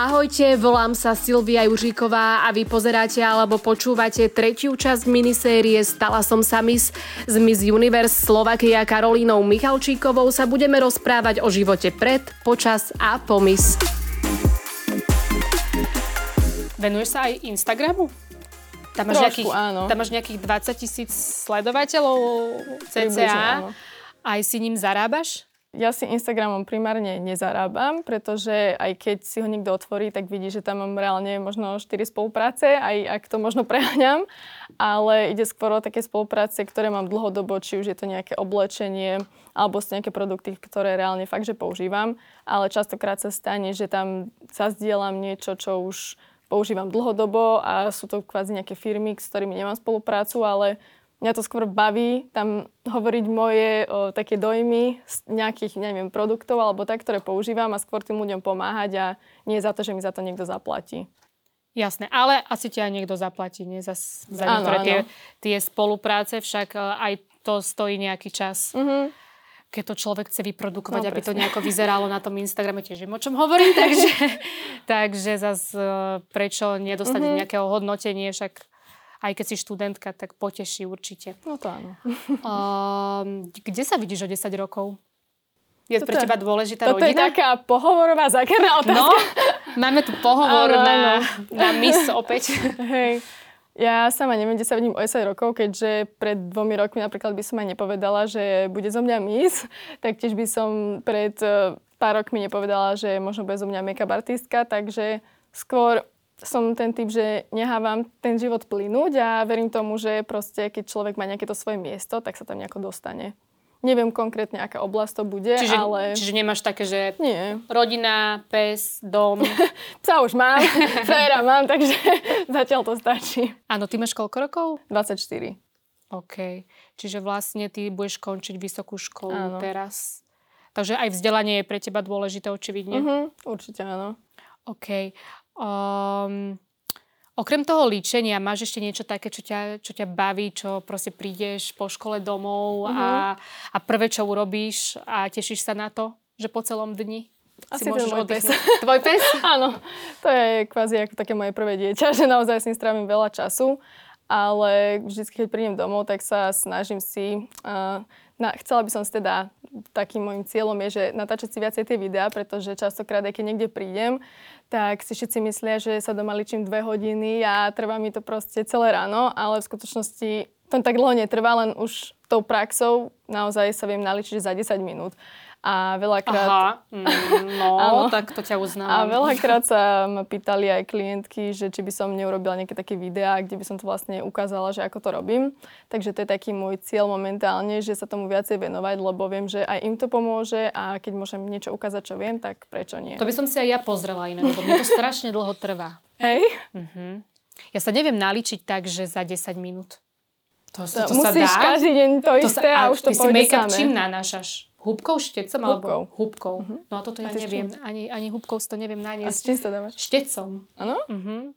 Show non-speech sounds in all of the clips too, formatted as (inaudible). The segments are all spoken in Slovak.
Ahojte, volám sa Silvia Juříková a vy pozeráte alebo počúvate tretiu časť minisérie Stala som sa Miss z Miss Universe Slovakia Karolínou Michalčíkovou sa budeme rozprávať o živote pred, počas a po Miss. Venuješ sa aj Instagramu? Tam máš, Trošku, nejakých, áno. tam máš nejakých 20 tisíc sledovateľov Približne, cca. áno. Aj si ním zarábaš? Ja si Instagramom primárne nezarábam, pretože aj keď si ho niekto otvorí, tak vidí, že tam mám reálne možno 4 spolupráce, aj ak to možno (laughs) preháňam. Ale ide skôr o také spolupráce, ktoré mám dlhodobo, či už je to nejaké oblečenie, alebo sú nejaké produkty, ktoré reálne fakt, že používam. Ale častokrát sa stane, že tam zazdielam niečo, čo už používam dlhodobo a sú to kvázi nejaké firmy, s ktorými nemám spoluprácu, ale mňa to skôr baví tam hovoriť moje o, také dojmy z nejakých, neviem, produktov alebo tak, ktoré používam a skôr tým ľuďom pomáhať a nie za to, že mi za to niekto zaplatí. Jasné, ale asi ti aj niekto zaplatí, nie? Za, za Áno, niektoré tie, áno. tie spolupráce, však e, aj to stojí nejaký čas. Mhm. Keď to človek chce vyprodukovať, No, aby to presne. nejako vyzeralo na tom Instagrame, tiež viem, o čom hovorím, (laughs) takže, (laughs) takže zase prečo nedostať Mhm. nejaké ohodnotenie, však aj keď si študentka, tak poteší určite. No to áno. Um, (laughs) kde sa vidíš o 10 rokov? Je Toto pre je- teba dôležitá Toto je rodina? taká pohovorová zákerná otázka. No, máme tu pohovor Áno, na, na Miss opäť. (laughs) Hej. Ja sama neviem, kde sa vidím o 10 rokov, keďže pred dvomi rokmi napríklad by som aj nepovedala, že bude zo mňa miss. (laughs) Taktiež by som pred eh, pár rokmi nepovedala, že možno bude zo mňa make-up artistka, takže skôr som ten typ, že nehávam ten život plynúť a verím tomu, že proste keď človek má nejaké to svoje miesto, tak sa tam nejako dostane. Neviem konkrétne, aká oblasť to bude, Čiže, ale... čiže nemáš také, že Nie. rodina, pes, dom. (laughs) Psa už mám, (laughs) frajera mám, takže (laughs) zatiaľ to stačí. Áno, ty máš koľko rokov? 24. OK. Čiže vlastne ty budeš končiť vysokú školu Áno. teraz. Takže aj vzdelanie je pre teba dôležité, očividne. Mhm, určite áno. OK. Um, okrem toho líčenia, máš ešte niečo také, čo ťa, čo ťa baví, čo proste prídeš po škole domov a, a prvé, čo urobíš a tešíš sa na to, že po celom dni Asi si ten môžeš môj pes. oddychnúť. (laughs) Tvoj pes? (laughs) Áno, to je kvázi ako také moje prvé dieťa, že naozaj s ním strávim veľa času, ale vždy, keď prídem domov, tak sa snažím si... Uh, na, chcela by som si teda, takým môjim cieľom je, že natáčať si viacej tie videá, pretože častokrát, aj keď niekde prídem, tak si všetci myslia, že sa doma ličím dve hodiny a trvá mi to proste celé ráno, ale v skutočnosti to tak dlho netrvá, len už tou praxou naozaj sa viem naličiť za 10 minút. A veľakrát... Aha, mm, no, (laughs) Áno. tak to ťa A uznávam. veľakrát sa ma pýtali aj klientky, že či by som neurobila nejaké také videá, kde by som to vlastne ukázala, že ako to robím. Takže to je taký môj cieľ momentálne, že sa tomu viacej venovať, lebo viem, že aj im to pomôže a keď môžem niečo ukázať, čo viem, tak prečo nie? To by som si aj ja pozrela inak, lebo mne to strašne dlho trvá. Hej, Mhm. Ja sa neviem naličiť tak, že za 10 minút. To, to, to, to sa musíš dá? každý deň to, To isté a, už to ty si make-up samé. čím nanášaš? Húbkou, štecom alebo Húbkou. húbkou? No a toto ja A neviem. Ani, ani húbkou si to neviem A s naniesť. čím sa dávaš? Štecom. Áno? Mhm.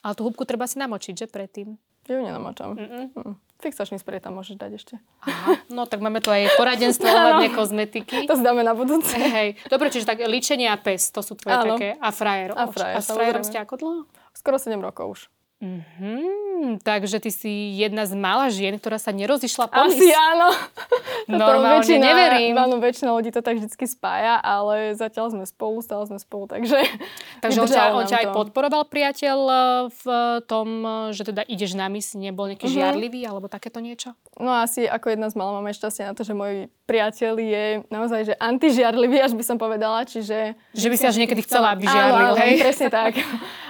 Ale tú húbku treba si namočiť, že predtým? Ja ju nenamočam. Mm-mm. Mm. Fixačný sprej tam môžeš dať ešte. Aha. No tak máme tu aj poradenstvo (laughs) ohľadne kozmetiky. To zdáme na budúce. Hej, dobre, čiže tak ličenie a pes, to sú tvoje Áno. také. A frajer. A frajer, A samozrejme. ste ako dlho? Skoro 7 rokov už. Mhm, takže ty si jedna z mála žien, ktorá sa nerozišla po Asi áno. (laughs) Normálne väčšina, neverím. Áno, väčšina ľudí to tak vždy spája, ale zatiaľ sme spolu, stále sme spolu, takže... (laughs) Takže on ťa, on ťa aj podporoval priateľ e, v tom, e, že teda ideš na mis, nebol nejaký Mhm. žiarlivý alebo takéto niečo? No asi ako jedna z mála máme šťastie na to, že môj priateľ je naozaj že antižiarlivý, až by som povedala, čiže... Že by si až niekedy chcela, aby Áno, žiarlil, áno, hej? presne tak. (laughs)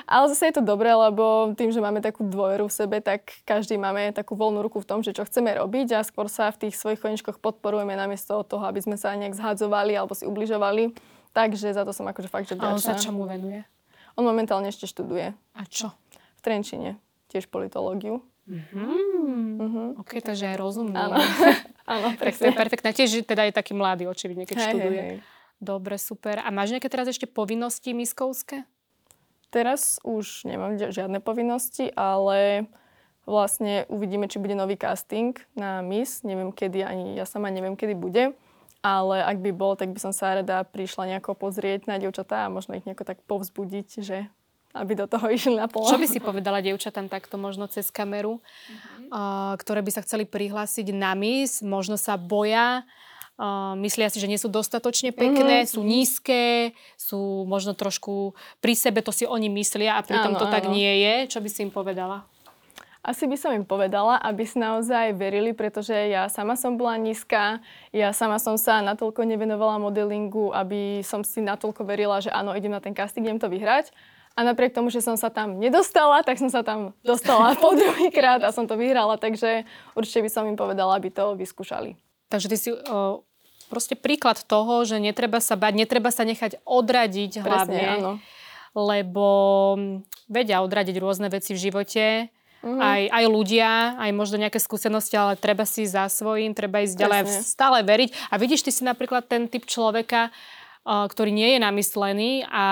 Ale zase je to dobré, lebo tým, že máme takú dôveru v sebe, tak každý máme takú voľnú ruku v tom, že čo chceme robiť a skôr sa v tých svojich koničkoch podporujeme namiesto toho, aby sme sa nejak zhadzovali alebo si ubližovali. Takže za to som akože fakt, že A on sa vďačná. čomu venuje? On momentálne ešte študuje A čo? v Trenčine, tiež politológiu. Hmm. Mhm. OK, takže aj rozumný. Áno, (laughs) áno, Tak je perfektné. Tiež teda je taký mladý, očividne, keď hej, študuje. hej. Dobre, super. A máš nejaké teraz ešte povinnosti miskovské? Teraz už nemám žiadne povinnosti, ale vlastne uvidíme, či bude nový casting na Miss. Neviem kedy, ani ja sama neviem, kedy bude. ale ak by bol, tak by som sa rada prišla nejako pozrieť na dievčatá a možno ich nejako tak povzbudiť, že aby do toho (laughs) išli naplno. Čo by si povedala dievčatám takto možno cez kameru, mm-hmm. uh, ktoré by sa chceli prihlásiť na mis, možno sa boja, uh, myslia si, že nie sú dostatočne pekné, mm-hmm. sú nízke, sú možno trošku pri sebe, to si oni myslia a pritom áno, to áno. tak nie je. Čo by si im povedala? Asi by som im povedala, aby si naozaj verili, pretože ja sama som bola nízka, ja sama som sa natoľko nevenovala modelingu, aby som si natoľko verila, že áno, idem na ten casting, idem to vyhrať. A napriek tomu, že som sa tam nedostala, tak som sa tam dostala po (laughs) druhýkrát a som to vyhrala, takže určite by som im povedala, aby to vyskúšali. Takže ty si o, proste príklad toho, že netreba sa bať, netreba sa nechať odradiť hlavne. Presne, áno. Lebo vedia odradiť rôzne veci v živote Mm-hmm. Aj, aj ľudia, aj možno nejaké skúsenosti, ale treba si za svojím, treba ísť ďalej stále veriť. A vidíš, ty si napríklad ten typ človeka, ktorý nie je namyslený a,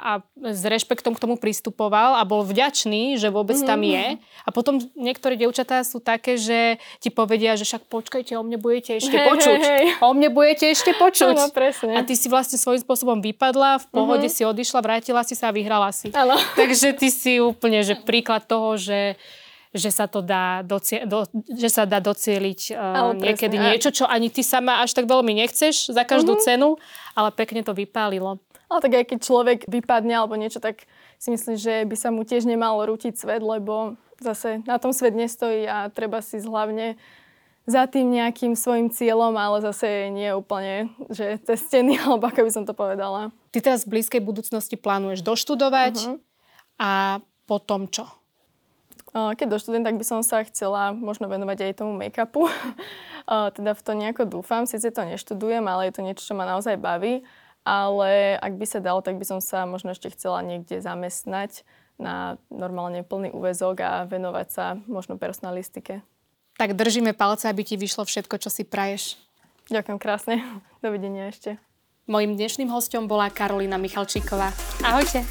a s rešpektom k tomu pristupoval a bol vďačný, že vôbec mm-hmm. tam je. A potom niektoré dievčatá sú také, že ti povedia, že však počkajte, o mne budete ešte hey, počuť. Hey, hey. O mne budete ešte počuť. Ano, presne. A ty si vlastne svojím spôsobom vypadla, v pohode mm-hmm. si odišla, vrátila si sa a vyhrala si. Ano. Takže ty si úplne že príklad toho, že že sa to dá, docie- do, že sa dá docieliť uh, niekedy presne. niečo, čo ani ty sama až tak veľmi nechceš za každú mm-hmm. cenu, ale pekne to vypálilo. Ale tak aj keď človek vypadne alebo niečo, tak si myslím, že by sa mu tiež nemal rútiť svet, lebo zase na tom svet nestojí a treba si hlavne za tým nejakým svojim cieľom, ale zase nie úplne, že cez steny, (laughs) alebo ako by som to povedala. Ty teraz v blízkej budúcnosti plánuješ doštudovať uh-huh. a potom čo? Keď doštudujem, tak by som sa chcela možno venovať aj tomu make-upu. (laughs) teda v to nejako dúfam. Sice to neštudujem, ale je to niečo, čo ma naozaj baví. Ale ak by sa dalo, tak by som sa možno ešte chcela niekde zamestnať na normálne plný úvezok a venovať sa možno personalistike. Tak držíme palce, aby ti vyšlo všetko, čo si praješ. Ďakujem krásne. (laughs) Dovidenia ešte. Mojím dnešným hostom bola Karolina Michalčíková. Ahojte.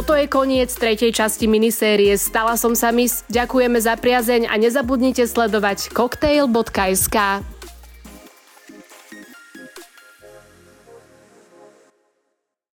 Toto je koniec tretej časti minisérie Stala som sa mis. Ďakujeme za priazeň a nezabudnite sledovať cocktail.sk.